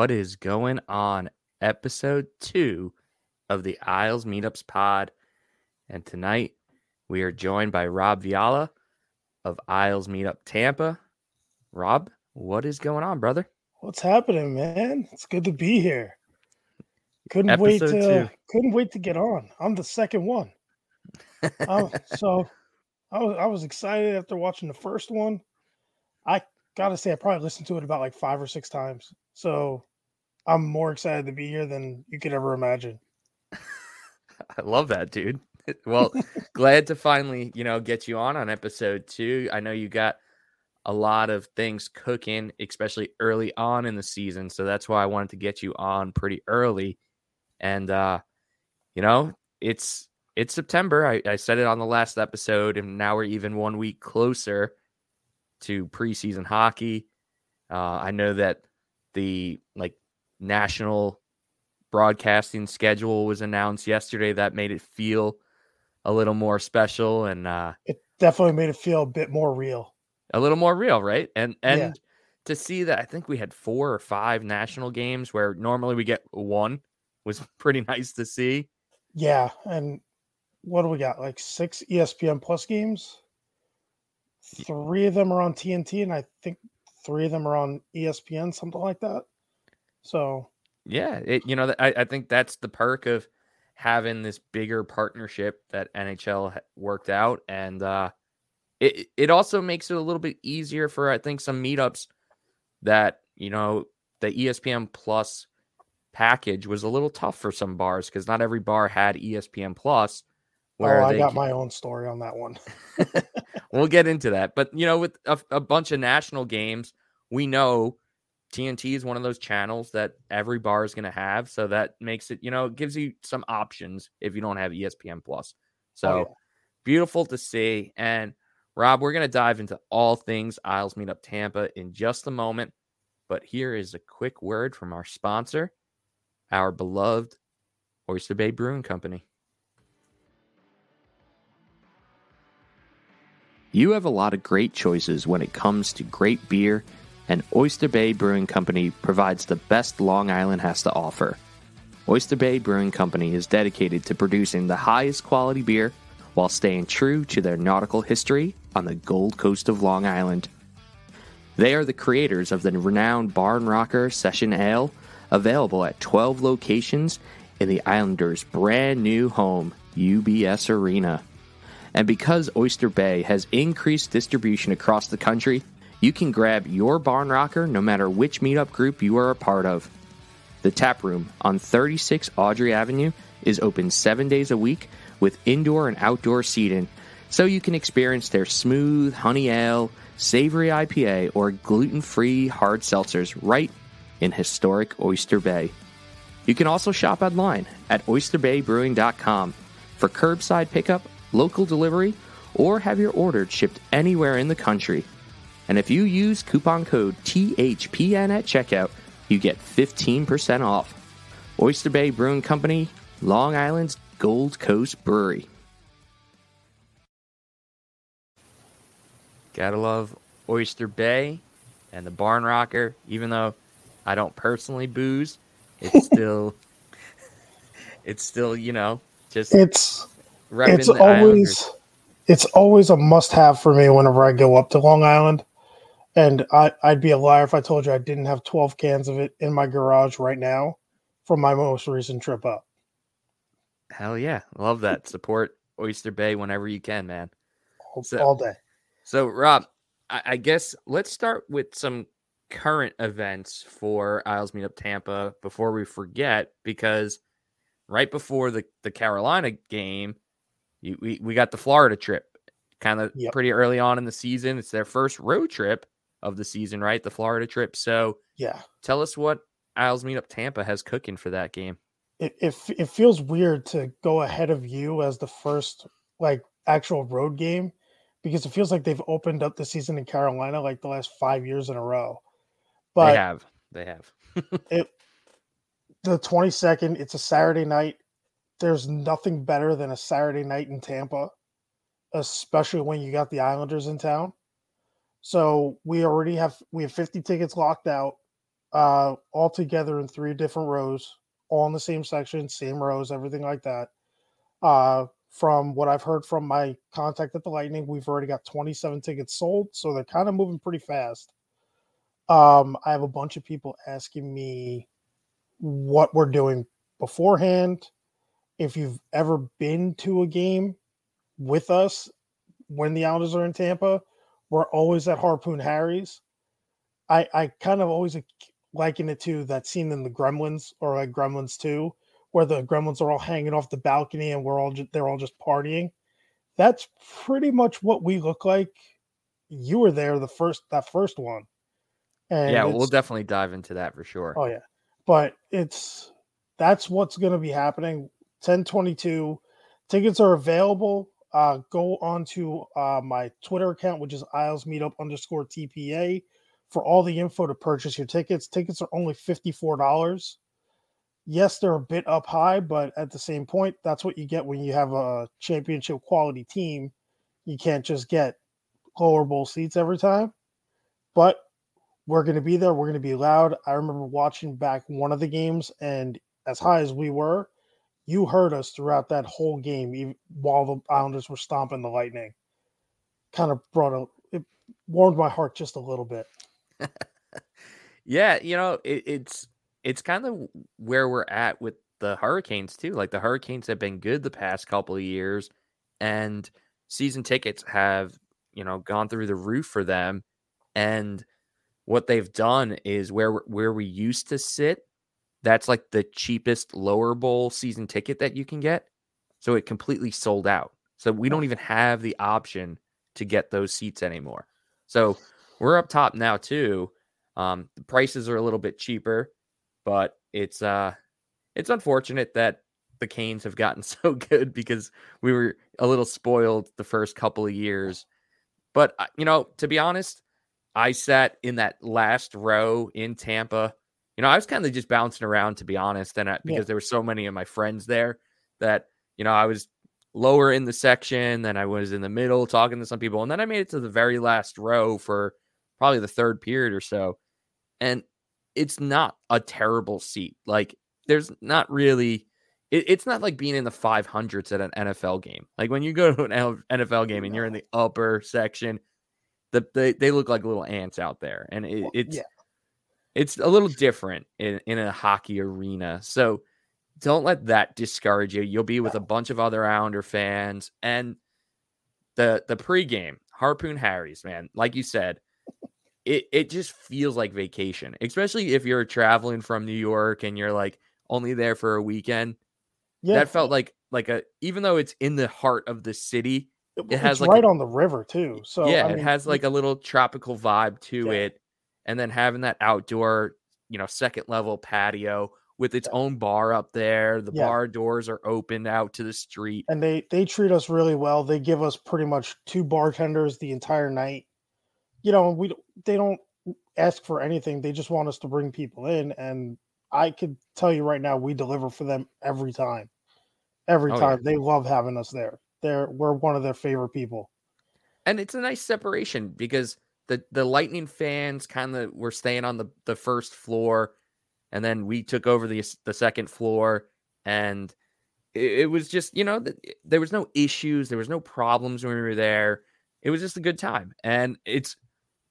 What is going on? Episode two of the Isles Meetups Pod. And tonight we are joined by Rob Viala of Isles Meetup Tampa. Rob, what is going on, brother? What's happening, man? It's good to be here. Couldn't wait to two. couldn't wait to get on. I'm the second one. Um, so I was I was excited after watching the first one. I gotta say I probably listened to it about like five or six times. So I'm more excited to be here than you could ever imagine. I love that, dude. Well, glad to finally, you know, get you on on episode two. I know you got a lot of things cooking, especially early on in the season. So that's why I wanted to get you on pretty early. And uh, you know, it's it's September. I, I said it on the last episode, and now we're even one week closer to preseason hockey. Uh, I know that the like national broadcasting schedule was announced yesterday. That made it feel a little more special and uh, It definitely made it feel a bit more real. a little more real, right? And and Yeah. to see that, I think we had four or five national games where normally we get one was pretty nice to see. Yeah, and what do we got? Like six ESPN Plus games. Three of them are on TNT, and I think three of them are on ESPN, something like that. So Yeah, it you know I, I think that's the perk of having this bigger partnership that NHL worked out, and uh, it it also makes it a little bit easier for I think some meetups that you know the ESPN Plus package was a little tough for some bars because not every bar had ESPN Plus. Where oh, I got ca- my own story on that one. we'll get into that. But you know, with a, a bunch of national games, we know TNT is one of those channels that every bar is going to have. So that makes it, you know, it gives you some options if you don't have ESPN Plus. So Oh, yeah. beautiful to see. And Rob, we're going to dive into all things Isles Meet Up Tampa in just a moment. But here is a quick word from our sponsor, our beloved Oyster Bay Brewing Company. You have a lot of great choices when it comes to great beer, and Oyster Bay Brewing Company provides the best Long Island has to offer. Oyster Bay Brewing Company is dedicated to producing the highest quality beer while staying true to their nautical history on the Gold Coast of Long Island. They are the creators of the renowned Barn Rocker Session Ale, available at 12 locations in the Islanders' brand new home, UBS Arena. And because Oyster Bay has increased distribution across the country, you can grab your barn rocker no matter which meetup group you are a part of. The tap room on 36 Audrey Avenue is open seven days a week with indoor and outdoor seating, so you can experience their smooth honey ale, savory IPA, or gluten free hard seltzers right in historic Oyster Bay. You can also shop online at oysterbaybrewing.com for curbside pickup, local delivery, or have your order shipped anywhere in the country. And if you use coupon code THPN at checkout, you get 15% off. Oyster Bay Brewing Company, Long Island's Gold Coast Brewery. Gotta love Oyster Bay and the Barn Rocker, even though I don't personally booze, it's still it's still, you know, just It's it's the Islanders. always it's always a must have for me whenever I go up to Long Island. And I, I'd be a liar if I told you I didn't have 12 cans of it in my garage right now from my most recent trip up. Hell yeah. Love that. Support Oyster Bay whenever you can, man. all, So- all day. So, Rob, I, I guess let's start with some current events for Isles Meetup Tampa before we forget, because right before the, the Carolina game, you, we, we got the Florida trip kind of Yep. pretty early on in the season. It's their first road trip of the season, right? The Florida trip. So, Yeah. tell us what Isles Meetup Tampa has cooking for that game. It, it it feels weird to go ahead of you as the first like actual road game because it feels like they've opened up the season in Carolina like the last five years in a row. But they have. They have. it the 22nd it's a saturday night there's nothing better than a saturday night in tampa especially when you got the islanders in town so we already have we have 50 tickets locked out uh, all together in three different rows, all in the same section, same rows, everything like that. Uh, from what I've heard from my contact at the Lightning, we've already got 27 tickets sold, so they're kind of moving pretty fast. Um, I have a bunch of people asking me what we're doing beforehand. If you've ever been to a game with us when the Islanders are in Tampa, we're always at Harpoon Harry's. I I kind of always liken it to that scene in the Gremlins or like Gremlins 2 where the gremlins are all hanging off the balcony and we're all just, they're all just partying. That's pretty much what we look like. You were there the first that first one. And yeah, we'll definitely dive into that for sure. Oh yeah. But it's that's what's going to be happening 1022 tickets are available uh, go on to uh, my Twitter account, which is Isles Meetup underscore TPA, for all the info to purchase your tickets. Tickets are only $54 yes, they're a bit up high, but at the same point, that's what you get when you have a championship quality team. You can't just get lower bowl seats every time. But we're going to be there. We're going to be loud. I remember watching back one of the games, and as high as we were, you heard us throughout that whole game, even while the Islanders were stomping the Lightning. Kind of brought a it warmed my heart just a little bit. yeah, you know, it, it's it's kind of where we're at with the Hurricanes too. Like the Hurricanes have been good the past couple of years, and season tickets have you know gone through the roof for them. And what they've done is where where we used to sit, that's like the cheapest lower bowl season ticket that you can get. So it completely sold out. So we don't even have the option to get those seats anymore. So we're up top now too. Um, the prices are a little bit cheaper but it's uh it's unfortunate that the Canes have gotten so good because we were a little spoiled the first couple of years. But uh, you know, to be honest, I sat in that last row in Tampa. You know, I was kind of just bouncing around to be honest, and I, because yeah. there were so many of my friends there that you know I was lower in the section, then I was in the middle talking to some people, and then I made it to the very last row for probably the third period or so. And it's not a terrible seat. Like there's not really it, it's not like being in the 500s at an NFL game. Like when you go to an NFL game and you're in the upper section, the they, they look like little ants out there and it, it's yeah. It's a little different in, in a hockey arena. So don't let that discourage you. You'll be with a bunch of other Islander fans and the the pregame Harpoon Harry's, man. Like you said, it it just feels like vacation, especially if you're traveling from New York and you're like only there for a weekend. Yeah, that felt like like a even though it's in the heart of the city, it has like right a, on the river too. So yeah, I mean, it has like a little tropical vibe to yeah. it, and then having that outdoor, you know, second level patio with its yeah. own bar up there. The yeah. bar doors are open out to the street, and they they treat us really well. They give us pretty much two bartenders the entire night you know, we they don't ask for anything. They just want us to bring people in, and I could tell you right now, we deliver for them every time. Every oh, time yeah. they love having us there. They're we're one of their favorite people. And it's a nice separation because the the Lightning fans kind of were staying on the the first floor, and then we took over the the second floor, and it, it was just you know there was no issues, there was no problems when we were there. It was just a good time, and it's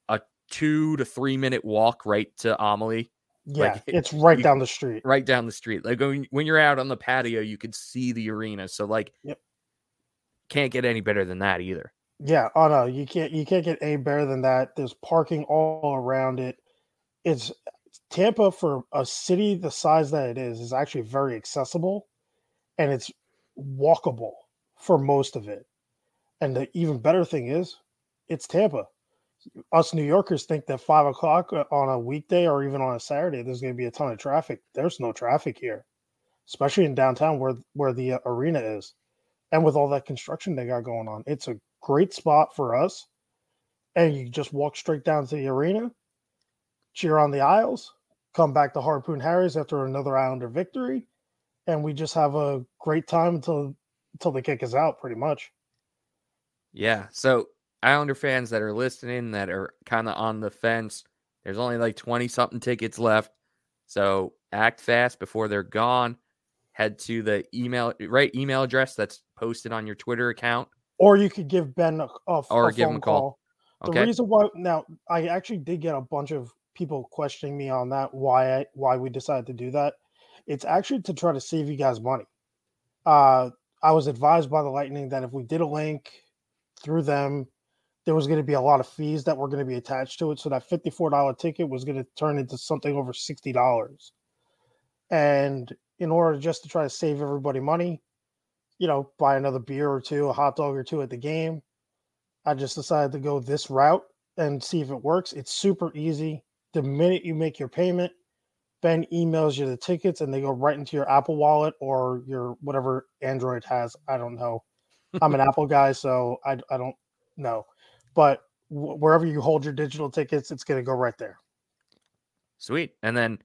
a two to three minute walk right to Amalie. Yeah, like, it's right you, down the street. Right down the street. Like when, when you're out on the patio, you can see the arena. So like, yep. can't get any better than that either. Yeah. Oh no, you can't. You can't get any better than that. There's parking all around it. It's Tampa for a city the size that it is is actually very accessible, and it's walkable for most of it. And the even better thing is, it's Tampa us New Yorkers think that five o'clock uh, on a weekday or even on a Saturday, there's going to be a ton of traffic. There's no traffic here, especially in downtown where where the uh, arena is, and with all that construction they got going on. It's a great spot for us, and you just walk straight down to the arena, cheer on the Isles, come back to Harpoon Harry's after another Islander victory, and we just have a great time until until they kick us out, pretty much. Yeah. So Islander fans that are listening that are kind of on the fence, There's only like 20 something tickets left. So act fast before they're gone. Head to the email right email address that's posted on your Twitter account. Or you could give Ben a, a or a give him a call. call. The Okay. reason why now I actually did get a bunch of people questioning me on that why I, why we decided to do that. It's actually to try to save you guys money. Uh, I was advised by the Lightning that if we did a link through them, there was going to be a lot of fees that were going to be attached to it. So that fifty-four dollar ticket was going to turn into something over sixty dollars. And in order just to try to save everybody money, you know, buy another beer or two, a hot dog or two at the game. I just decided to go this route and see if it works. It's super easy. The minute you make your payment, Ben emails you the tickets and they go right into your Apple wallet or your whatever Android has. I don't know. I'm an Apple guy, so I, I don't know. But wh- wherever you hold your digital tickets, it's going to go right there. Sweet. And then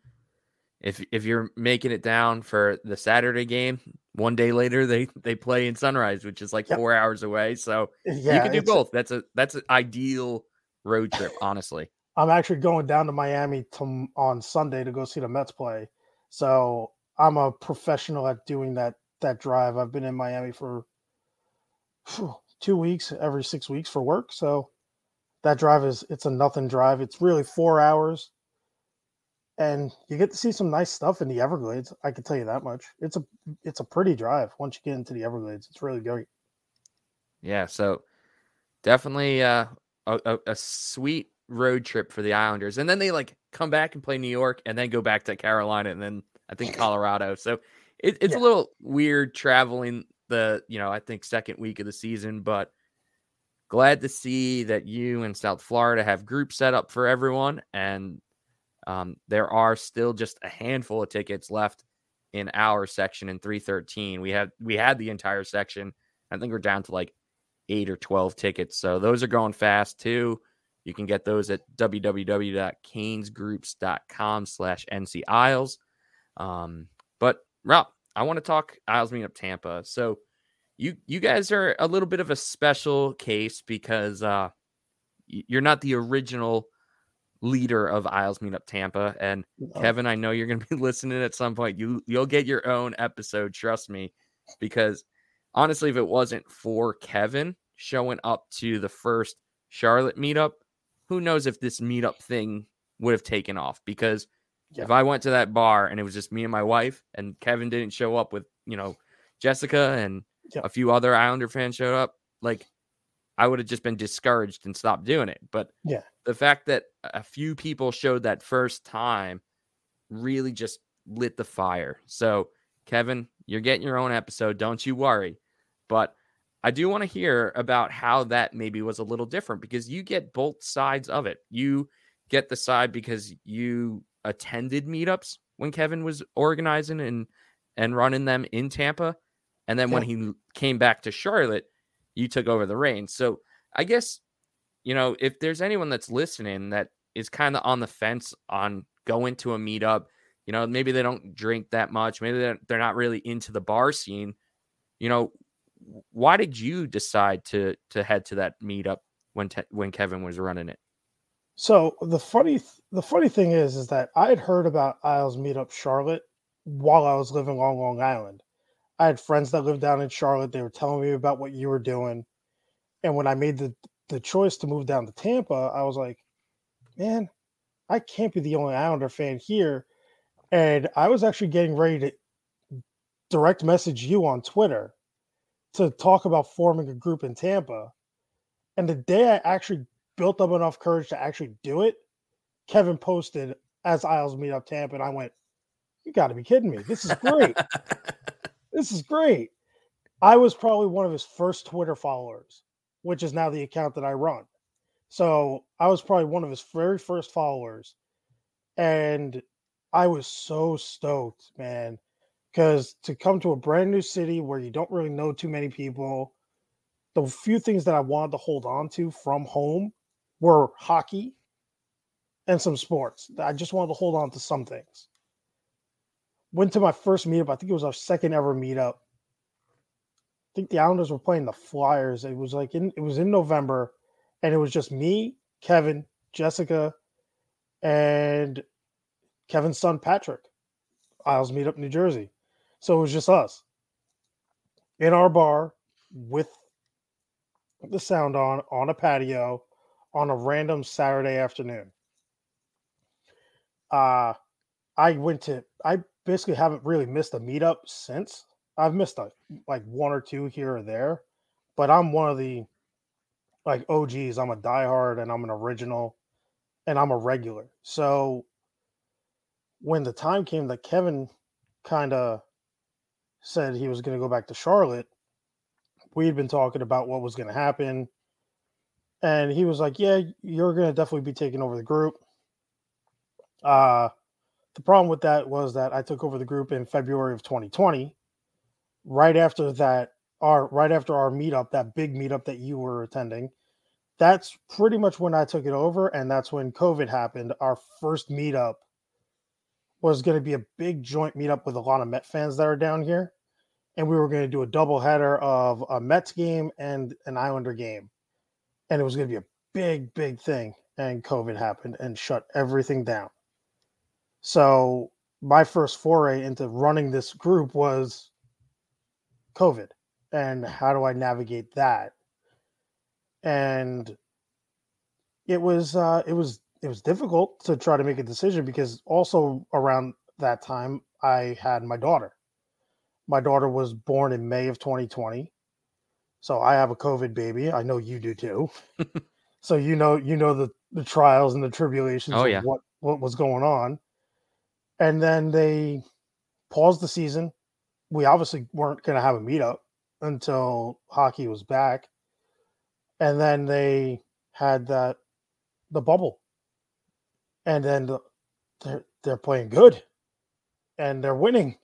if if you're making it down for the Saturday game, one day later they they play in Sunrise, which is like Yep. four hours away. So Yeah, you can do both. That's a that's an ideal road trip, honestly. I'm actually going down to Miami to, on Sunday to go see the Mets play. So I'm a professional at doing that that drive. I've been in Miami for phew, two weeks, every six weeks for work. So that drive is it's a nothing drive. It's really four hours, and you get to see some nice stuff in the Everglades. I can tell you that much. It's a it's a pretty drive once you get into the Everglades. It's really great. Yeah, so definitely uh, a, a sweet road trip for the Islanders, and then they like come back and play New York, and then go back to Carolina, and then I think Colorado. So it, it's Yeah. a little weird traveling the you know I think second week of the season, but glad to see that you and South Florida have groups set up for everyone, and um, there are still just a handful of tickets left in our section in 313. We had we had the entire section. I think we're down to like eight or 12 tickets. So those are going fast too. You can get those at www.canesgroups.com slash NC Isles. Um, but Rob, I want to talk Isles Meetup Tampa. So you you guys are a little bit of a special case because uh you're not the original leader of Isles Meetup Tampa. And Uh, Kevin, I know you're going to be listening at some point. You you'll get your own episode, trust me, because honestly, if it wasn't for Kevin showing up to the first Charlotte meetup, who knows if this meetup thing would have taken off? Because Yeah. if I went to that bar and it was just me and my wife, and Kevin didn't show up with you know Jessica and Yeah. a few other Islander fans showed up, like I would have just been discouraged and stopped doing it. But Yeah. the fact that a few people showed that first time really just lit the fire. So, Kevin, you're getting your own episode. Don't you worry. But I do want to hear about how that maybe was a little different because you get both sides of it. You get the side because you attended meetups when Kevin was organizing and and running them in Tampa. And then when he came back to Charlotte, you took over the reins. So I guess, you know, if there's anyone that's listening that is kind of on the fence on going to a meetup, you know, maybe they don't drink that much, maybe they're, not really into the bar scene, you know, why did you decide to to head to that meetup when te- when Kevin was running it? So the funny th- the funny thing is is that I had heard about Isles Meetup Charlotte while I was living on Long Island. I had friends that lived down in Charlotte. They were telling me about what you were doing. And when I made the the choice to move down to Tampa, I was like, man, I can't be the only Islander fan here. And I was actually getting ready to direct message you on Twitter to talk about forming a group in Tampa. And the day I actually built up enough courage to actually do it, Kevin posted as Isles meet up Tampa, and I went, "You got to be kidding me! This is great. this is great." I was probably one of his first Twitter followers, which is now the account that I run. So I was probably one of his very first followers, and I was so stoked, man, because to come to a brand new city where you don't really know too many people, the few things that I wanted to hold on to from home were hockey and some sports. I just wanted to hold on to some things. Went to my first meetup. I think it was our second ever meetup. I think the Islanders were playing the Flyers. It was like in it was in November, and it was just me, Kevin, Jessica, and Kevin's son Patrick, Isles Meetup, New Jersey. So it was just us in our bar with the sound on on a patio on a random Saturday afternoon. Uh I went to I basically haven't really missed a meetup since. I've missed a, like one or two here or there, but I'm one of the like OGs. I'm a diehard and I'm an original and I'm a regular. So when the time came that Kevin kind of said he was going to go back to Charlotte, we had been talking about what was going to happen. And he was like, Yeah, you're going to definitely be taking over the group. Uh, the problem with that was that I took over the group in February of 2020. Right after that, our right after our meetup, that big meetup that you were attending, that's pretty much when I took it over, and that's when COVID happened. Our first meetup was going to be a big joint meetup with a lot of Met fans that are down here, and we were going to do a double header of a Mets game and an Islander game, and it was going to be a big, big thing. And COVID happened and shut everything down. So my first foray into running this group was COVID, and how do I navigate that? and it was uh, it was it was difficult to try to make a decision because also around that time I had my daughter. My daughter was born in May of 2020. So I have a COVID baby. I know you do too. so you know you know the the trials and the tribulations oh, yeah. what what was going on. And then they paused the season. We obviously weren't going to have a meetup until hockey was back and then they had that the bubble, and then the, they're they're playing good, and they're winning.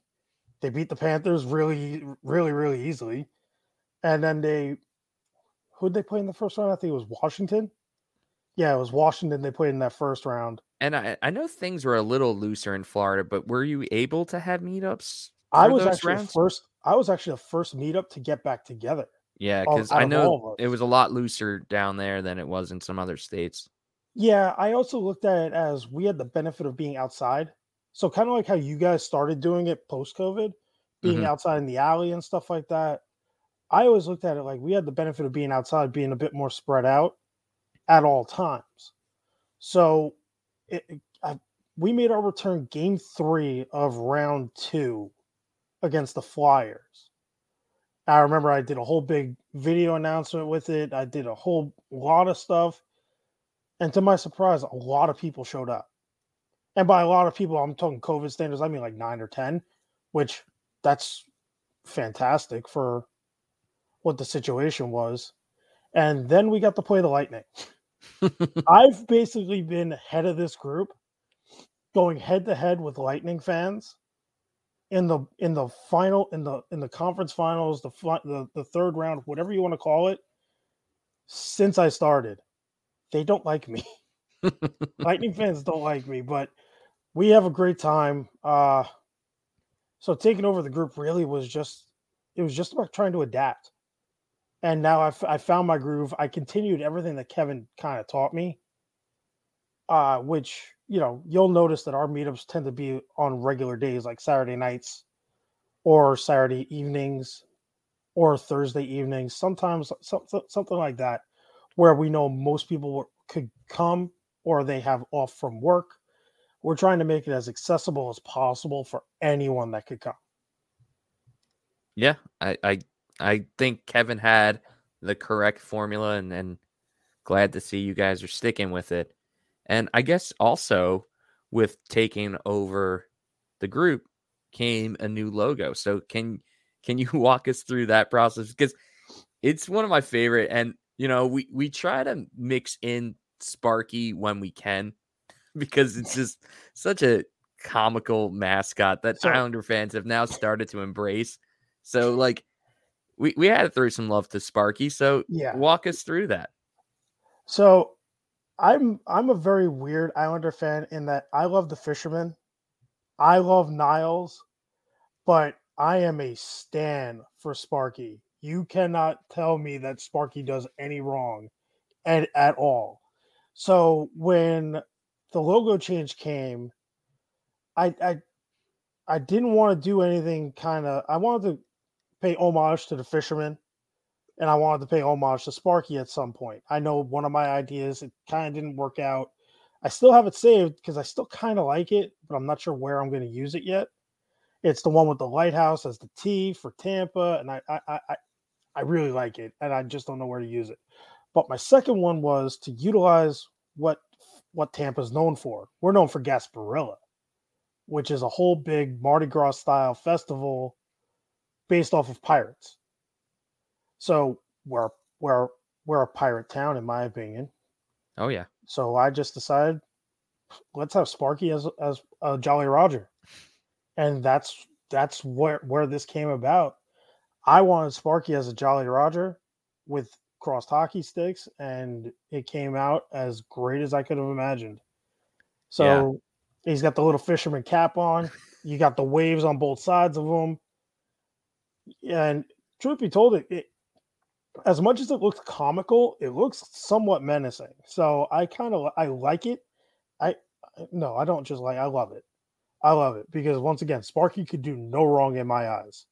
They beat the Panthers really, really, really easily, and then they who'd they play in the first round? I think it was Washington. Yeah, it was Washington. They played in that first round. And I, I know things were a little looser in Florida, but were you able to have meetups? I was actually rounds? first. I was actually the first meetup to get back together. Yeah, because I know it was a lot looser down there than it was in some other states. Yeah, I also looked at it as we had the benefit of being outside. So kind of like how you guys started doing it post COVID, being mm-hmm. outside in the alley and stuff like that. I always looked at it like we had the benefit of being outside, being a bit more spread out at all times. So it, I, we made our return game three of round two against the Flyers. I remember I did a whole big video announcement with it. I did a whole lot of stuff. And to my surprise, a lot of people showed up. And by a lot of people, I'm talking COVID standards, I mean like nine or 10, which that's fantastic for what the situation was. And then we got to play the Lightning. I've basically been head of this group, going head to head with Lightning fans in the in the final in the in the conference finals, the the, the third round, whatever you want to call it, since I started, they don't like me. Lightning fans don't like me, but we have a great time. Uh so taking over the group really was just it was just about trying to adapt. And now I've I found my groove. I continued everything that Kevin kind of taught me. Uh, which you know, you'll notice that our meetups tend to be on regular days like Saturday nights or Saturday evenings or Thursday evenings, sometimes something like that, where we know most people could come or they have off from work. We're trying to make it as accessible as possible for anyone that could come. Yeah, I I, I think Kevin had the correct formula and, and glad to see you guys are sticking with it. And I guess also with taking over the group came a new logo. So can can you walk us through that process because it's one of my favorite and you know we we try to mix in Sparky when we can because it's just such a comical mascot that so, Islander fans have now started to embrace. So like we we had to throw some love to Sparky. So yeah, walk us through that. So I'm I'm a very weird Islander fan in that I love the fishermen. I love Nyisles, but I am a stan for Sparky. You cannot tell me that Sparky does any wrong at, at all. So when the logo change came, I I I didn't want to do anything kind of. I wanted to pay homage to the fishermen, and I wanted to pay homage to Sparky at some point. I know one of my ideas it kind of didn't work out. I still have it saved because I still kind of like it, but I'm not sure where I'm going to use it yet. It's the one with the lighthouse as the T for Tampa, and I I I, I really like it, and I just don't know where to use it. But my second one was to utilize what what Tampa's known for. We're known for Gasparilla, which is a whole big Mardi Gras style festival based off of pirates. So we're we're we're a pirate town, in my opinion. Oh yeah. So I just decided let's have Sparky as as a Jolly Roger, and that's that's where where this came about. I wanted Sparky as a Jolly Roger with crossed hockey sticks, and it came out as great as I could have imagined. So yeah. he's got the little fisherman cap on. You got the waves on both sides of him. And truth be told, it, it as much as it looks comical, it looks somewhat menacing. So I kind of I like it. I no, I don't just like I love it. I love it because once again, Sparky could do no wrong in my eyes.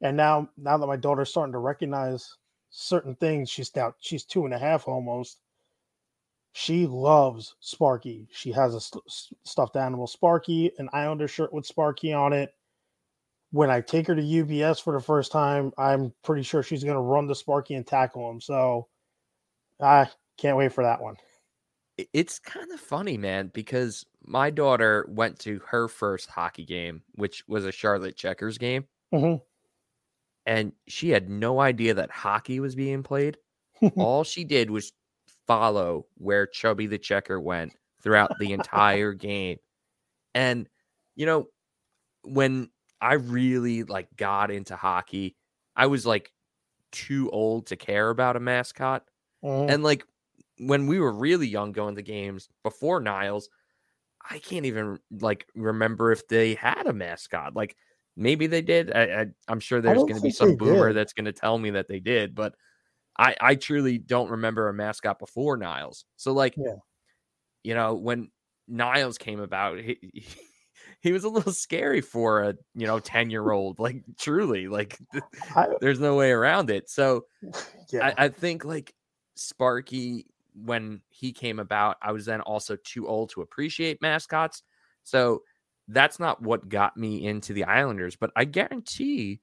And now now that my daughter's starting to recognize certain things. She's now she's two and a half almost. She loves Sparky. She has a st- stuffed animal Sparky, an Islander shirt with Sparky on it. When I take her to UBS for the first time, I'm pretty sure she's going to run the Sparky and tackle him. So I can't wait for that one. It's kind of funny, man, because my daughter went to her first hockey game, which was a Charlotte Checkers game. Mm-hmm and she had no idea that hockey was being played. All she did was follow where Chubby the Checker went throughout the entire game. And you know, when I really like got into hockey, I was like too old to care about a mascot. Mm. And like when we were really young going to games before Nyisles, I can't even like remember if they had a mascot. Like Maybe they did. I, I'm sure there's going to be some boomer did. that's going to tell me that they did, but I, I truly don't remember a mascot before Nyisles. So, like, yeah. you know, when Nyisles came about, he, he, he was a little scary for a you know 10 year old like truly like I, there's no way around it so yeah. I, I think like sparky when he came about i was then also too old to appreciate mascots so that's not what got me into the Islanders, but I guarantee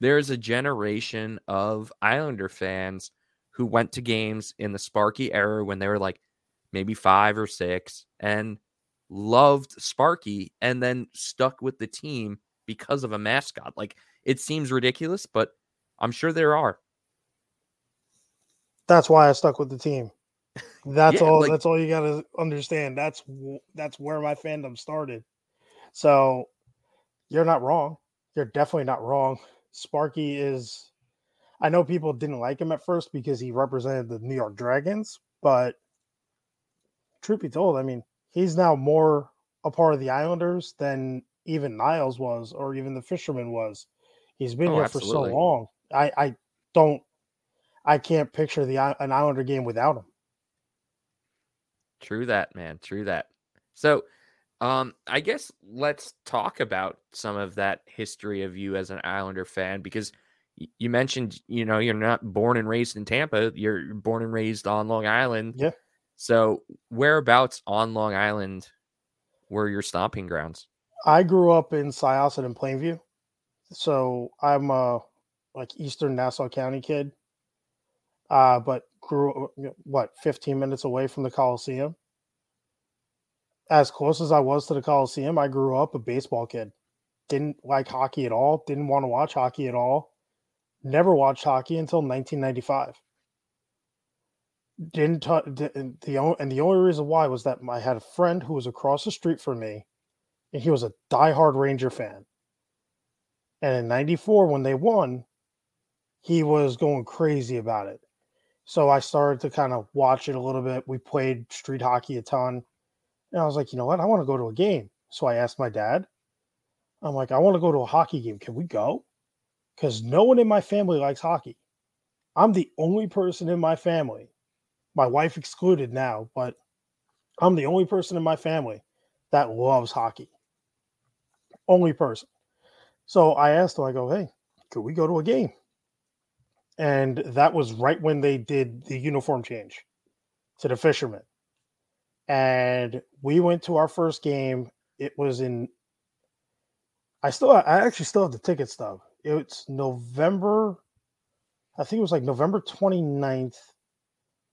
there's a generation of Islander fans who went to games in the Sparky era when they were like maybe five or six and loved Sparky and then stuck with the team because of a mascot. Like it seems ridiculous, but I'm sure there are. That's why I stuck with the team. That's yeah, all. Like, that's all you got to understand. That's that's where my fandom started. So you're not wrong. You're definitely not wrong. Sparky is I know people didn't like him at first because he represented the New York Dragons, but truth be told, I mean, he's now more a part of the Islanders than even Nyisles was or even the Fisherman was. He's been oh, here absolutely. for so long. I I don't I can't picture the an Islander game without him. True that, man. True that. So um, I guess let's talk about some of that history of you as an Islander fan because you mentioned, you know, you're not born and raised in Tampa, you're born and raised on Long Island. Yeah. So, whereabouts on Long Island were your stomping grounds? I grew up in Syosset and Plainview. So, I'm a like Eastern Nassau County kid. Uh, but grew what 15 minutes away from the Coliseum as close as I was to the Coliseum, I grew up a baseball kid. Didn't like hockey at all. Didn't want to watch hockey at all. Never watched hockey until 1995. Didn't t- the, the only, and the only reason why was that I had a friend who was across the street from me, and he was a diehard Ranger fan. And in '94, when they won, he was going crazy about it. So I started to kind of watch it a little bit. We played street hockey a ton and I was like, you know what? I want to go to a game. So I asked my dad, I'm like, I want to go to a hockey game. Can we go? Because no one in my family likes hockey. I'm the only person in my family, my wife excluded now, but I'm the only person in my family that loves hockey. Only person. So I asked him, I go, hey, could we go to a game? And that was right when they did the uniform change to the fishermen. And we went to our first game. It was in I still I actually still have the ticket stub. It's November, I think it was like November 29th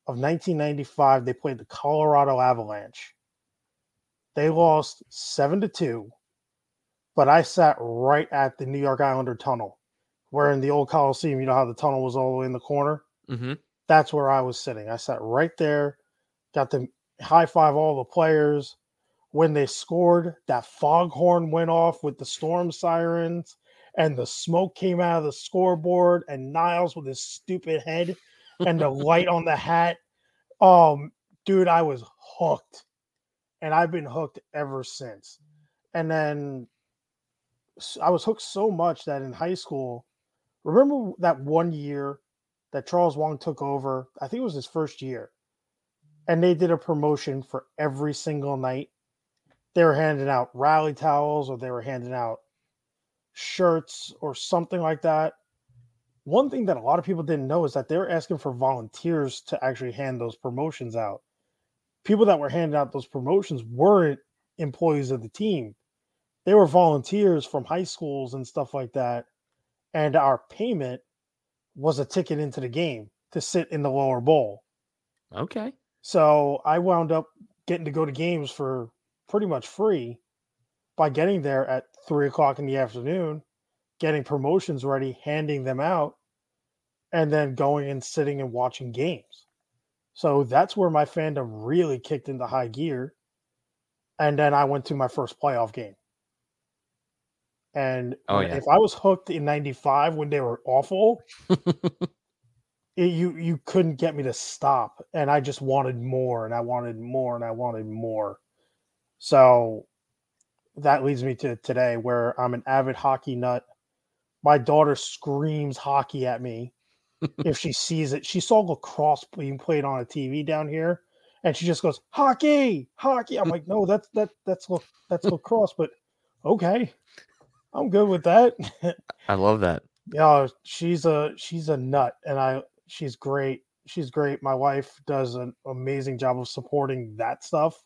of 1995. They played the Colorado Avalanche. They lost seven to two, but I sat right at the New York Islander tunnel, where in the old Coliseum, you know how the tunnel was all the way in the corner. Mm-hmm. That's where I was sitting. I sat right there, got to high five all the players. When they scored, that foghorn went off with the storm sirens, and the smoke came out of the scoreboard, and Nyisles with his stupid head and the light on the hat. Um, dude, I was hooked and I've been hooked ever since. And then I was hooked so much that in high school, remember that one year that Charles Wang took over? I think it was his first year. And they did a promotion for every single night. They were handing out rally towels or they were handing out shirts or something like that. One thing that a lot of people didn't know is that they were asking for volunteers to actually hand those promotions out people that were handing out those promotions weren't employees of the team. They were volunteers from high schools and stuff like that. And our payment was a ticket into the game to sit in the lower bowl. Okay. So I wound up getting to go to games for pretty much free by getting there at three o'clock in the afternoon, getting promotions ready, handing them out, and then going and sitting and watching games. So that's where my fandom really kicked into high gear. And then I went to my first playoff game. And oh, yeah. if I was hooked in 95 when they were awful, it, you you couldn't get me to stop. And I just wanted more and I wanted more and I wanted more. So that leads me to today where I'm an avid hockey nut. My daughter screams hockey at me if she sees it. She saw lacrosse being played on a TV down here, and she just goes hockey, hockey. I'm like, no, that's that that's look that's lacrosse, but okay, I'm good with that. I love that. Yeah, she's a she's a nut, and I she's great. She's great. My wife does an amazing job of supporting that stuff.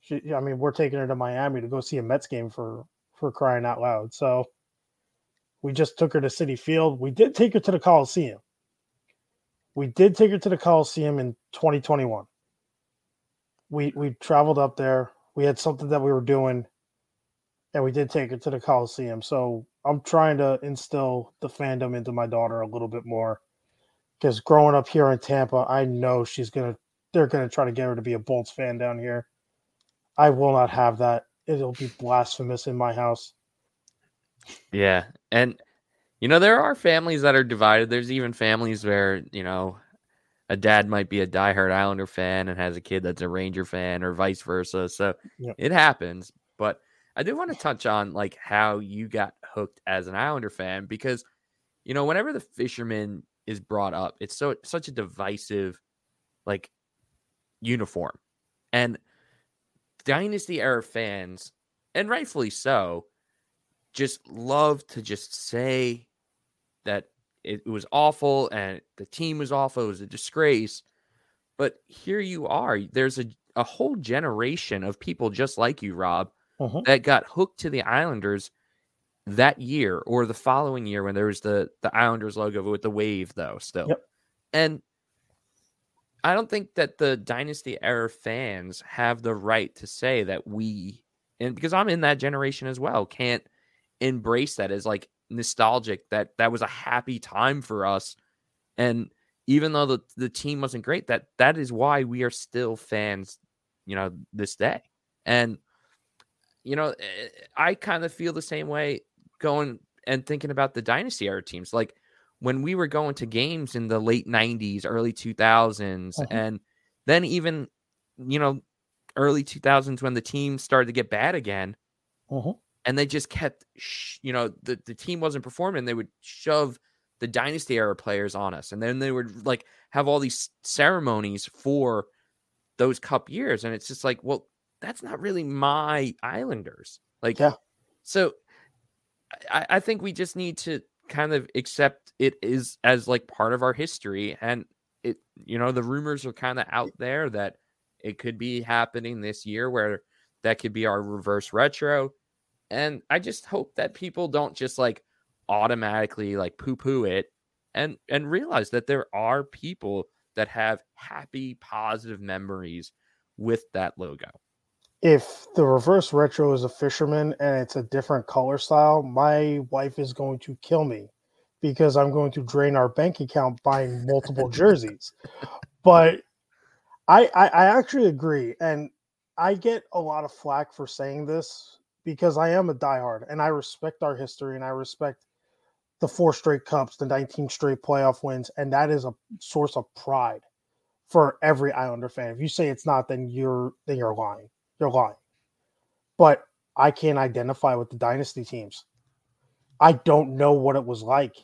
She, I mean, we're taking her to Miami to go see a Mets game for for crying out loud. So we just took her to Citi Field. We did take her to the Coliseum. We did take her to the Coliseum in 2021. We we traveled up there. We had something that we were doing, and we did take her to the Coliseum. So I'm trying to instill the fandom into my daughter a little bit more. Because growing up here in Tampa, I know she's gonna they're gonna try to get her to be a Bolts fan down here. I will not have that. It'll be blasphemous in my house. Yeah. And, you know, there are families that are divided. There's even families where, you know, a dad might be a diehard Islander fan and has a kid that's a Ranger fan or vice versa. So yep. it happens. But I do want to touch on like how you got hooked as an Islander fan because, you know, whenever the fisherman is brought up, it's so such a divisive like uniform. And Dynasty era fans, and rightfully so, just love to just say that it, was awful and the team was awful. It was a disgrace. But here you are. There's a, a whole generation of people just like you, Rob, uh-huh. that got hooked to the Islanders that year or the following year when there was the the Islanders logo with the wave though still. Yep. And I don't think that the dynasty era fans have the right to say that we and because I'm in that generation as well can't embrace that as like nostalgic that that was a happy time for us. And even though the, the team wasn't great that that is why we are still fans you know this day. And you know eh, i kind of feel the same way going and thinking about the dynasty era teams. Like when we were going to games in the late 90s early 2000s uh-huh. and then even you know early 2000s when the team started to get bad again uh-huh and they just kept, sh- you know, the, the team wasn't performing. They would shove the dynasty era players on us, and then they would like have all these ceremonies for those cup years. And it's just like, well, that's not really my Islanders. Like, Yeah. so I, I think we just need to kind of accept it is as like part of our history. And it, you know, the rumors are kind of out there that it could be happening this year where that could be our reverse retro. And I just hope that people don't just like automatically like poo poo it and and realize that there are people that have happy positive memories with that logo. If the reverse retro is a fisherman and it's a different color style, my wife is going to kill me because I'm going to drain our bank account buying multiple jerseys. But I, I I actually agree, and I get a lot of flack for saying this because I am a diehard and I respect our history and I respect the four straight cups, the 19 straight playoff wins, and that is a source of pride for every Islander fan. If you say it's not, then you're then you're lying. You're lying. But I can't identify with the dynasty teams. I don't know what it was like.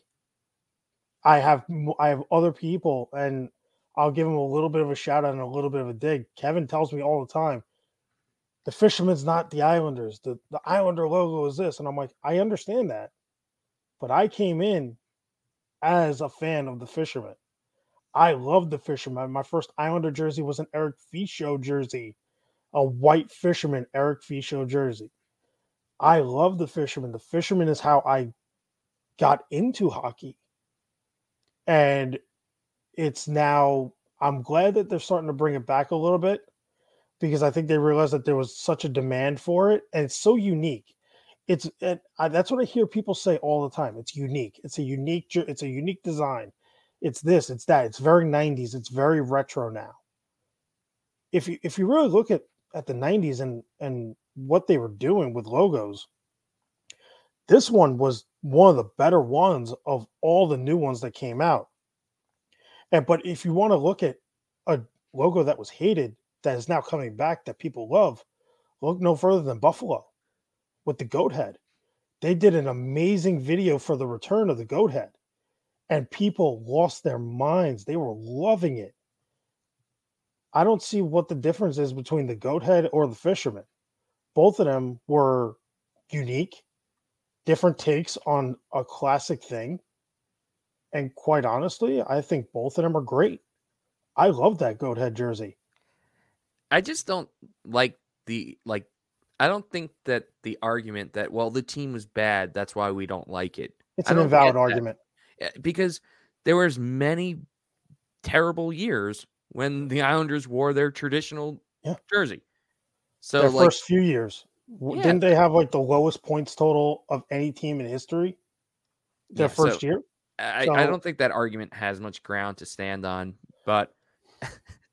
I have I have other people, and I'll give them a little bit of a shout out and a little bit of a dig. Kevin tells me all the time, the Fisherman's not the Islanders. The the Islander logo is this, and I'm like, I understand that, but I came in as a fan of the Fisherman. I love the Fisherman. My first Islander jersey was an Eric Fichaud jersey, a white Fisherman Eric Fichaud jersey. I love the Fisherman. The Fisherman is how I got into hockey. And it's now, I'm glad that they're starting to bring it back a little bit because I think they realized that there was such a demand for it and it's so unique. It's and I, that's what I hear people say all the time. It's unique. It's a unique. It's a unique design. It's this. It's that. It's very 90s. It's very retro now. If you if you really look at at the 90s and and what they were doing with logos, this one was one of the better ones of all the new ones that came out. And but if you want to look at a logo that was hated that is now coming back that people love, look no further than Buffalo with the goat head. They did an amazing video for the return of the goat head, and people lost their minds. They were loving it. I don't see what the difference is between the goat head or the fisherman. Both of them were unique, different takes on a classic thing. And quite honestly, I think both of them are great. I love that goat head jersey. I just don't like the like I don't think that the argument that well the team was bad that's why we don't like it It's an invalid argument. Because there was many terrible years when the Islanders wore their traditional Yeah. jersey. So Their like first few years. Yeah. Didn't they have like the lowest points total of any team in history? Their Yeah, so- first year? I, I don't think that argument has much ground to stand on, but I,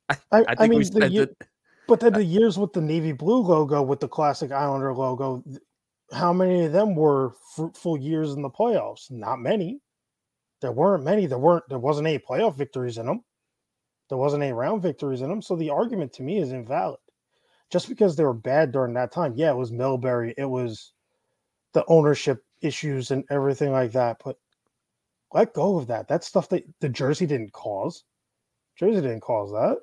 I, I think mean, we the said year- that but then uh, the years with the navy blue logo with the classic Islander logo, how many of them were fruitful years in the playoffs? Not many. There weren't many. There weren't. There wasn't any playoff victories in them. There wasn't any round victories in them. So the argument to me is invalid. Just because they were bad during that time, yeah, it was Milbury, it was the ownership issues and everything like that. But let go of that. That's stuff that the jersey didn't cause. Jersey didn't cause that.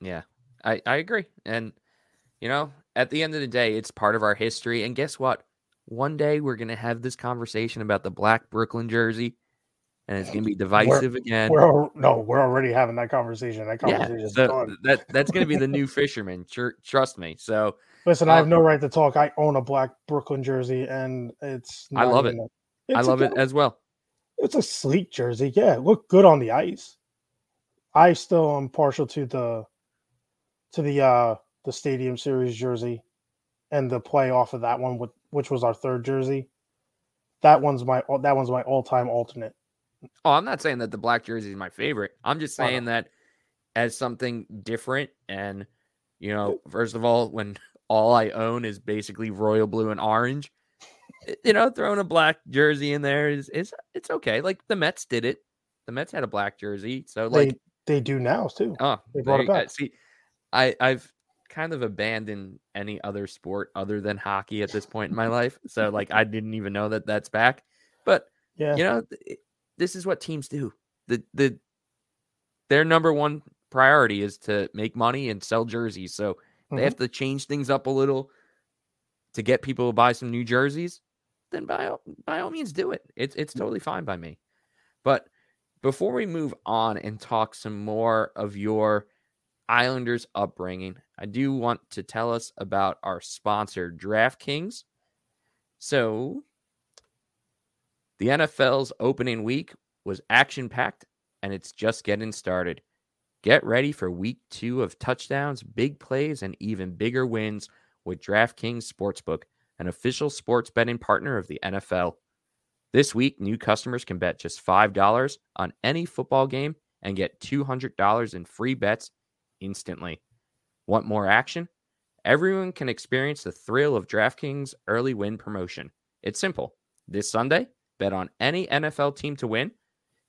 Yeah, I, I agree. And, you know, at the end of the day, it's part of our history. And guess what? One day we're going to have this conversation about the black Brooklyn jersey, and it's going to be divisive again. We're no, we're already having that conversation. That Yeah, conversation is so done. that that's going to be the new fisherman. Tr- trust me. So Listen, I have um, no right to talk. I own a black Brooklyn jersey, and it's. I love it. a- I it's a love it as well. It's a sleek jersey. Yeah, it looked good on the ice. I still am partial to the to the uh the Stadium Series jersey and the play off of that one, with, which was our third jersey. That one's my that one's my all time alternate. Oh, I'm not saying that the black jersey is my favorite. I'm just Oh, saying that as something different. And, you know, first of all, when all I own is basically royal blue and orange, you know, throwing a black jersey in there is, is it's okay. Like the Mets did it. The Mets had a black jersey. So, like, they they do now too. oh, they brought it there uh, back. See, I, I've kind of abandoned any other sport other than hockey at this point in my life. So, like, I didn't even know that that's back. But Yeah, you know, th- this is what teams do. The the their number one priority is to make money and sell jerseys. So mm-hmm. they have to change things up a little to get people to buy some new jerseys. Then by all, by all means, do it. It's it's totally fine by me. But before we move on and talk some more of your Islanders upbringing, I do want to tell us about our sponsor, DraftKings. So, the NFL's opening week was action packed and it's just getting started. Get ready for week two of touchdowns, big plays, and even bigger wins with DraftKings Sportsbook, an official sports betting partner of the NFL. This week, new customers can bet just $5 on any football game and get $200 in free bets instantly. Want more action? Everyone can experience the thrill of DraftKings early win promotion. It's simple. This Sunday, bet on any NFL team to win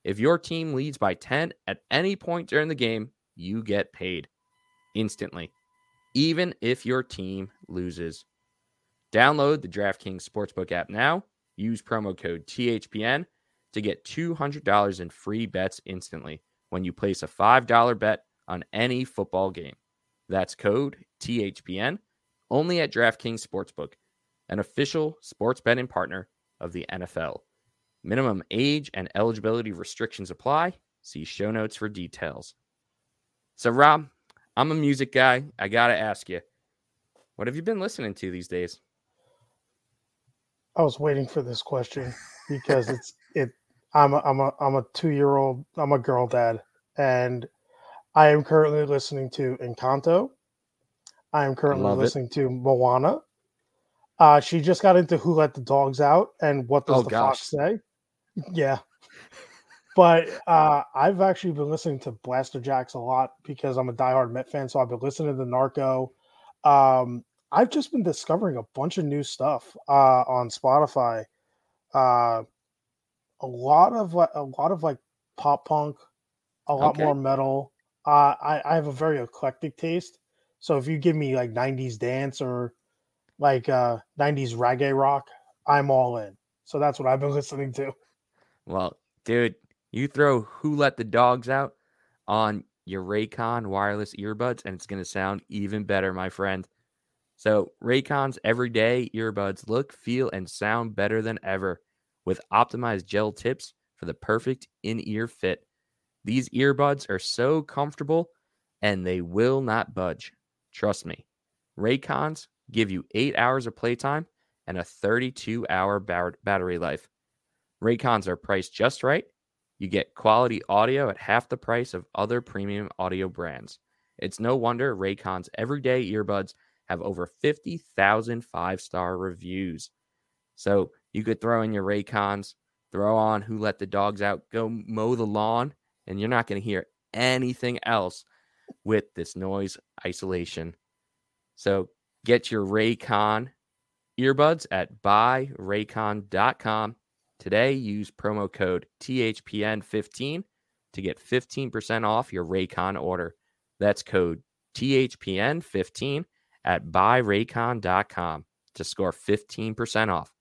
if your team leads by 10 at any point during the game, you get paid instantly, even if your team loses. Download the DraftKings Sportsbook app now. Use promo code THPN to get $200 in free bets instantly when you place a $5 bet on any football game. That's code THPN only at DraftKings Sportsbook, an official sports betting partner of the NFL. Minimum age and eligibility restrictions apply. See show notes for details. So, Rob, I'm a music guy. I got to ask you, what have you been listening to these days? I was waiting for this question because it's it. I'm a, I'm a I'm a two year old. I'm a girl dad, and I am currently listening to Encanto. I am currently listening it. to Moana. Uh, she just got into Who Let the Dogs Out and What Does oh, the gosh. Fox Say? Yeah. But uh, I've actually been listening to Blasterjaxx a lot because I'm a diehard Met fan. So I've been listening to Narco. Um, I've just been discovering a bunch of new stuff uh, on Spotify. Uh, a lot of a lot of like pop punk, a lot okay. more metal. Uh, I, I have a very eclectic taste. So if you give me like 90s dance or like uh 90s reggae rock, I'm all in. So that's what I've been listening to. Well, dude, you throw Who Let the Dogs Out on your Raycon wireless earbuds, and it's going to sound even better, my friend. So, Raycon's everyday earbuds look, feel, and sound better than ever with optimized gel tips for the perfect in ear fit. These earbuds are so comfortable and they will not budge. Trust me. Raycons give you eight hours of playtime and a 32 hour battery life. Raycons are priced just right. You get quality audio at half the price of other premium audio brands. It's no wonder Raycon's everyday earbuds have over 50,000 five star reviews. So you could throw in your Raycons, throw on Who Let the Dogs Out, go mow the lawn, and you're not going to hear anything else with this noise isolation. So get your Raycon earbuds at buyraycon.com Today, use promo code THPN15 to get 15% off your Raycon order. That's code THPN15 at buyraycon.com to score 15% off.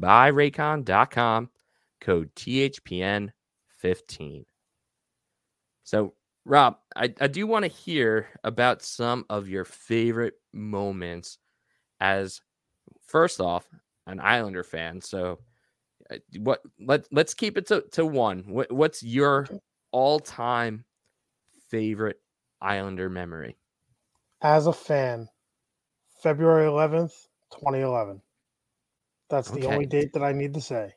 Buyraycon.com, code THPN15. So, Rob, I, I do want to hear about some of your favorite moments as, first off, an Islander fan. So, uh, what let let's keep it to, to one. What, what's your all time favorite Islander memory? As a fan, February 11th, 2011. That's the okay. only date that I need to say.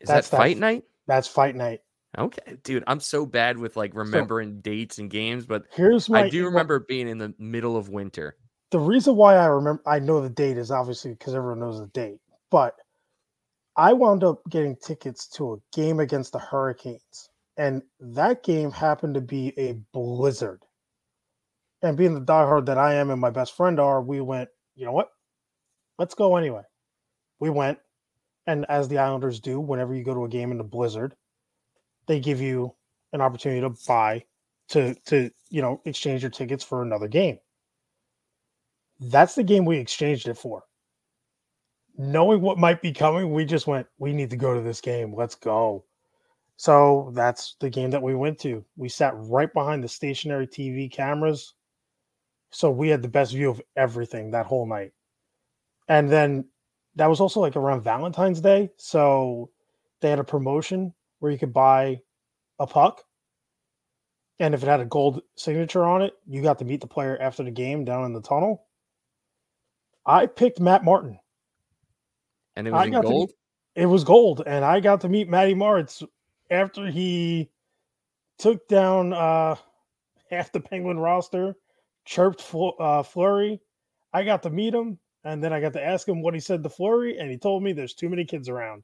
Is that's that fight that, night? That's fight night. Okay, dude, I'm so bad with like remembering so, dates and games, but here's my, I do remember being in the middle of winter. The reason why I remember I know the date is obviously because everyone knows the date, but I wound up getting tickets to a game against the Hurricanes, and that game happened to be a blizzard. And being the diehard that I am and my best friend are, we went, you know what? Let's go anyway. We went, and as the Islanders do, whenever you go to a game in the blizzard, they give you an opportunity to buy to to you know exchange your tickets for another game. That's the game we exchanged it for knowing what might be coming, we just went, we need to go to this game. Let's go. So that's the game that we went to. We sat right behind the stationary TV cameras. So we had the best view of everything that whole night. And then that was also like around Valentine's Day. So they had a promotion where you could buy a puck. And if it had a gold signature on it, you got to meet the player after the game down in the tunnel. I picked Matt Martin. And it was gold? It was gold. And I got to meet Matty Martz after he took down uh, half the Penguin roster, chirped uh, Fleury. I got to meet him. And then I got to ask him what he said to Fleury. And he told me there's too many kids around.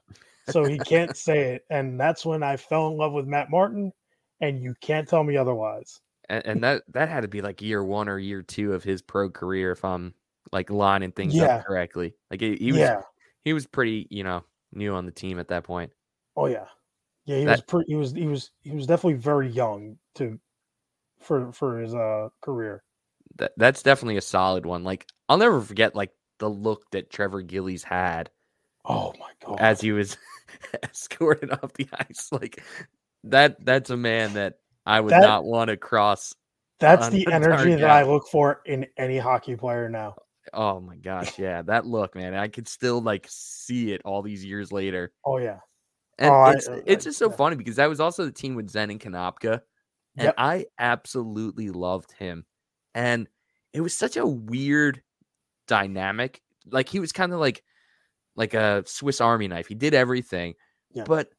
So he can't say it. And that's when I fell in love with Matt Martin. And you can't tell me otherwise. And, and that that had to be like year one or year two of his pro career, if I'm like lining things yeah. up correctly. Like he, he was yeah. he was pretty, you know, new on the team at that point. Oh yeah. Yeah, he that, was pretty he was he was he was definitely very young to for for his uh career. That that's definitely a solid one. Like I'll never forget like the look that Trevor Gillies had. Oh my god. As he was escorted off the ice. Like that that's a man that I would that, not want to cross. That's the energy that I look for in any hockey player now. Oh my gosh, yeah, that look, man. I could still like see it all these years later. Oh yeah. And oh, it's I, it's just so yeah. funny because that was also the team with Zenon Konopka. And yep. I absolutely loved him. And it was such a weird dynamic. Like he was kind of like like a Swiss Army knife. He did everything, yeah. but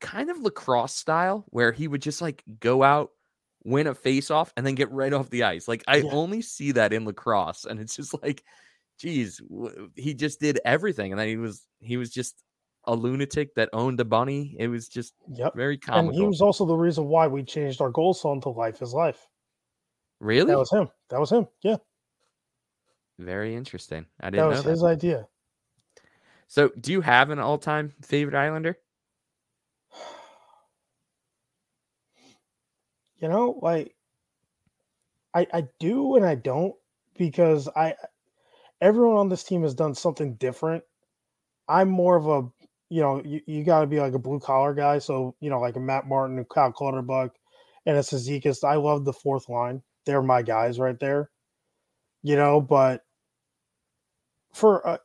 kind of lacrosse style where he would just like go out win a face off and then get right off the ice. Like I yeah. only see that in lacrosse, and it's just like, geez, he just did everything, and then he was he was just a lunatic that owned a bunny. It was just yep. very comical. And he was also the reason why we changed our goal song to "Life Is Life." Really? That was him. That was him. Yeah. Very interesting. I didn't. That was his idea. So, do you have an all-time favorite Islander? You know, like I I do and I don't because I everyone on this team has done something different. I'm more of a you know, you, you got to be like a blue collar guy. So, you know, like a Matt Martin, a Cal Clutterbuck, and a Cizikas. I love the fourth line. They're my guys right there. You know, but for a,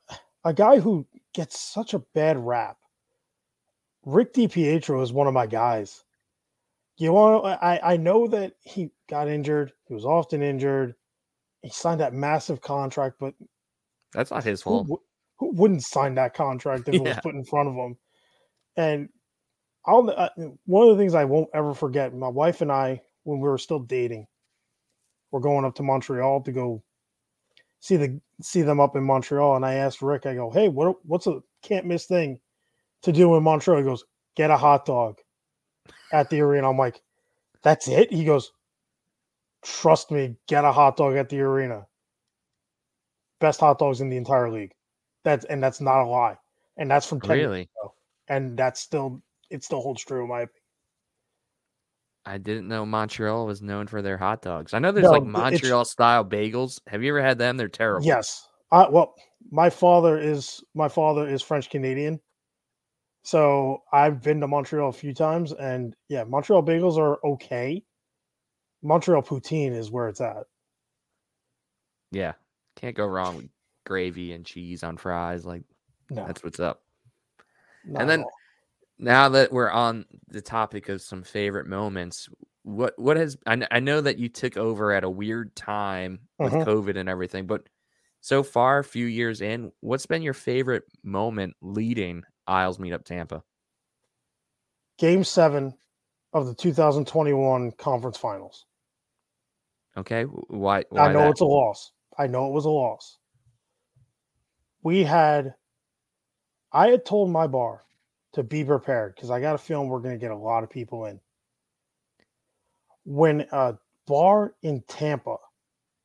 a guy who gets such a bad rap, Rick DiPietro is one of my guys you want I, I know that he got injured. He was often injured. He signed that massive contract, but that's not his fault. Who, who wouldn't sign that contract if yeah. it was put in front of him? And I'll uh, one of the things I won't ever forget. My wife and I, when we were still dating, we're going up to Montreal to go see the see them up in Montreal. And I asked Rick, I go, "Hey, what what's a can't miss thing to do in Montreal?" He goes, "Get a hot dog." at the arena. I'm like, that's it? He goes, trust me, get a hot dog at the arena. Best hot dogs in the entire league. That's and that's not a lie. And that's from 10 really? And that's still it still holds true in my opinion. I didn't know Montreal was known for their hot dogs. I know there's no, like Montreal style bagels. Have you ever had them? They're terrible. Yes. Uh, well, my father is my father is French Canadian, so I've been to Montreal a few times, and yeah, Montreal bagels are okay. Montreal poutine is where it's at. Yeah, can't go wrong with gravy and cheese on fries. Like no. that's what's up. Not and then now that we're on the topic of some favorite moments, what what has I, I know that you took over at a weird time with uh-huh. COVID and everything, but so far, a few years in, what's been your favorite moment leading Isles Meetup Tampa? Game seven of the 2021 conference finals. Okay. Why? why I know that? it's a loss. I know it was a loss. We had, I had told my bar to be prepared because I got a feeling we're going to get a lot of people in. When a bar in Tampa,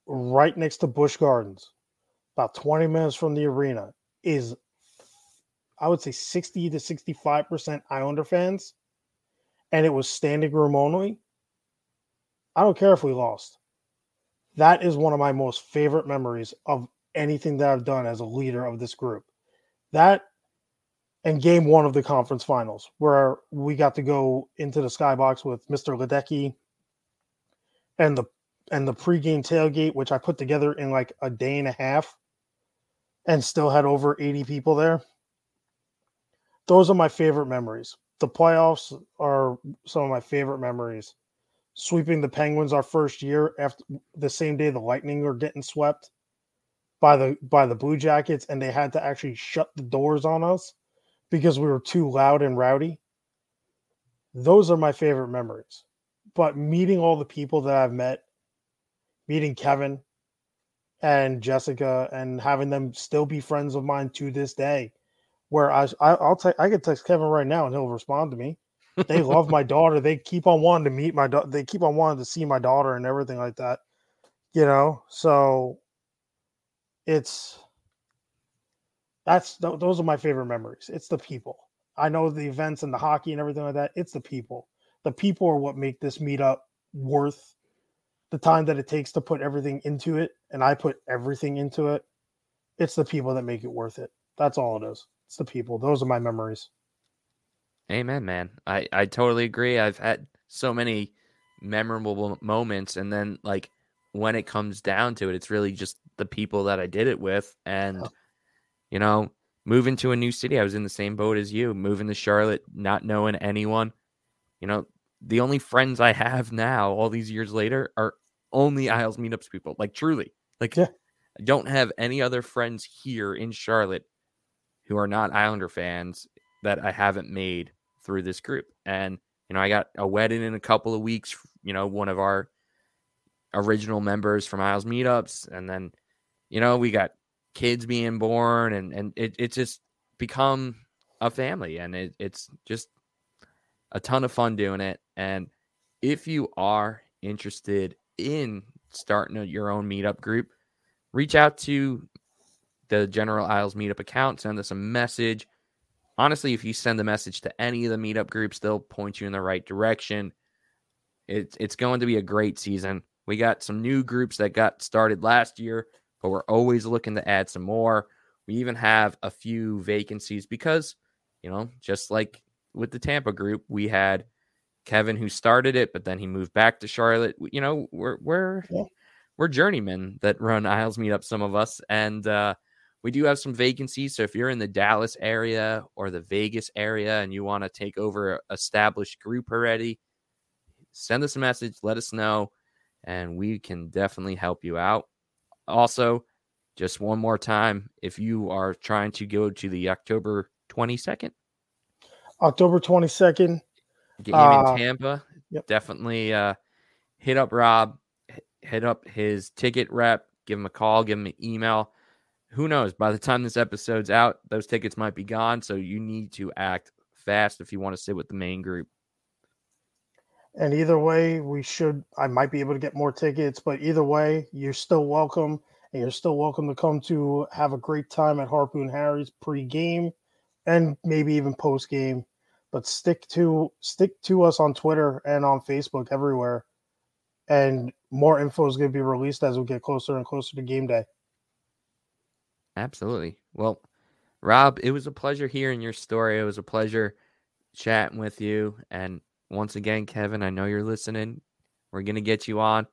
right next to Busch Gardens, about 20 minutes from the arena, is I would say 60 to 65% Islander fans, and it was standing room only. I don't care if we lost. That is one of my most favorite memories of anything that I've done as a leader of this group. That and game one of the conference finals, where we got to go into the skybox with Mr. Ledecky and the and the pregame tailgate, which I put together in like a day and a half, and still had over 80 people there. Those are my favorite memories. The playoffs are some of my favorite memories. Sweeping the Penguins our first year after the same day the Lightning were getting swept by the by the Blue Jackets, and they had to actually shut the doors on us because we were too loud and rowdy. Those are my favorite memories. But meeting all the people that I've met, meeting Kevin and Jessica, and having them still be friends of mine to this day, where I, I will take I could text Kevin right now and he'll respond to me. They love my daughter. They keep on wanting to meet my daughter. They keep on wanting to see my daughter and everything like that. You know, so it's that's those are my favorite memories. It's the people. I know the events and the hockey and everything like that. It's the people. The people are what make this meetup worth the time that it takes to put everything into it. And I put everything into it. It's the people that make it worth it. That's all it is. It's the people. Those are my memories. Amen, man. I, I totally agree. I've had so many memorable moments. And then, like, when it comes down to it, it's really just the people that I did it with. And, oh you know, moving to a new city, I was in the same boat as you, moving to Charlotte, not knowing anyone. You know, the only friends I have now, all these years later, are only Isles meetups people. Like truly. Like yeah. I don't have any other friends here in Charlotte who are not Islander fans that I haven't made through this group. And, you know, I got a wedding in a couple of weeks, you know, one of our original members from Isles meetups. And then, you know, we got kids being born and and it, it's just become a family and it, it's just a ton of fun doing it. And if you are interested in starting a, your own meetup group reach out to the general isles meetup account send us a message. Honestly if you send a message to any of the meetup groups they'll point you in the right direction. It's it's going to be a great season. We got some new groups that got started last year but we're always looking to add some more. We even have a few vacancies because, you know, just like with the Tampa group, we had Kevin who started it, but then he moved back to Charlotte. You know, we're we're yeah. we're journeymen that run Isles Meetup, some of us, and uh, we do have some vacancies. So if you're in the Dallas area or the Vegas area and you want to take over established group already, send us a message, let us know, and we can definitely help you out. Also, just one more time, if you are trying to go to the October 22nd, October 22nd, game uh, in Tampa, yep. definitely uh, hit up Rob, hit up his ticket rep, give him a call, give him an email. Who knows? By the time this episode's out, those tickets might be gone. So you need to act fast if you want to sit with the main group. And either way, we should, I might be able to get more tickets, but either way, you're still welcome. And you're still welcome to come to have a great time at Harpoon Harry's pre-game and maybe even post-game. But stick to stick to us on Twitter and on Facebook everywhere. And more info is going to be released as we get closer and closer to game day. Absolutely. Well, Rob, it was a pleasure hearing your story. It was a pleasure chatting with you. And once again, Kevin, I know you're listening. We're going to get you on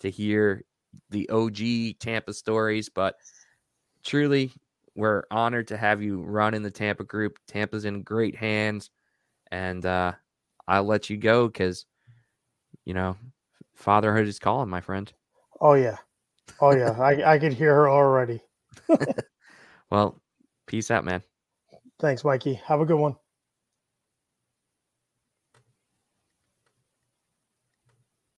to hear the OG Tampa stories, but truly, we're honored to have you run in the Tampa group. Tampa's in great hands, and uh, I'll let you go because, you know, fatherhood is calling, my friend. Oh, yeah. Oh, yeah. I, I can hear her already. well, peace out, man. Thanks, Mikey. Have a good one.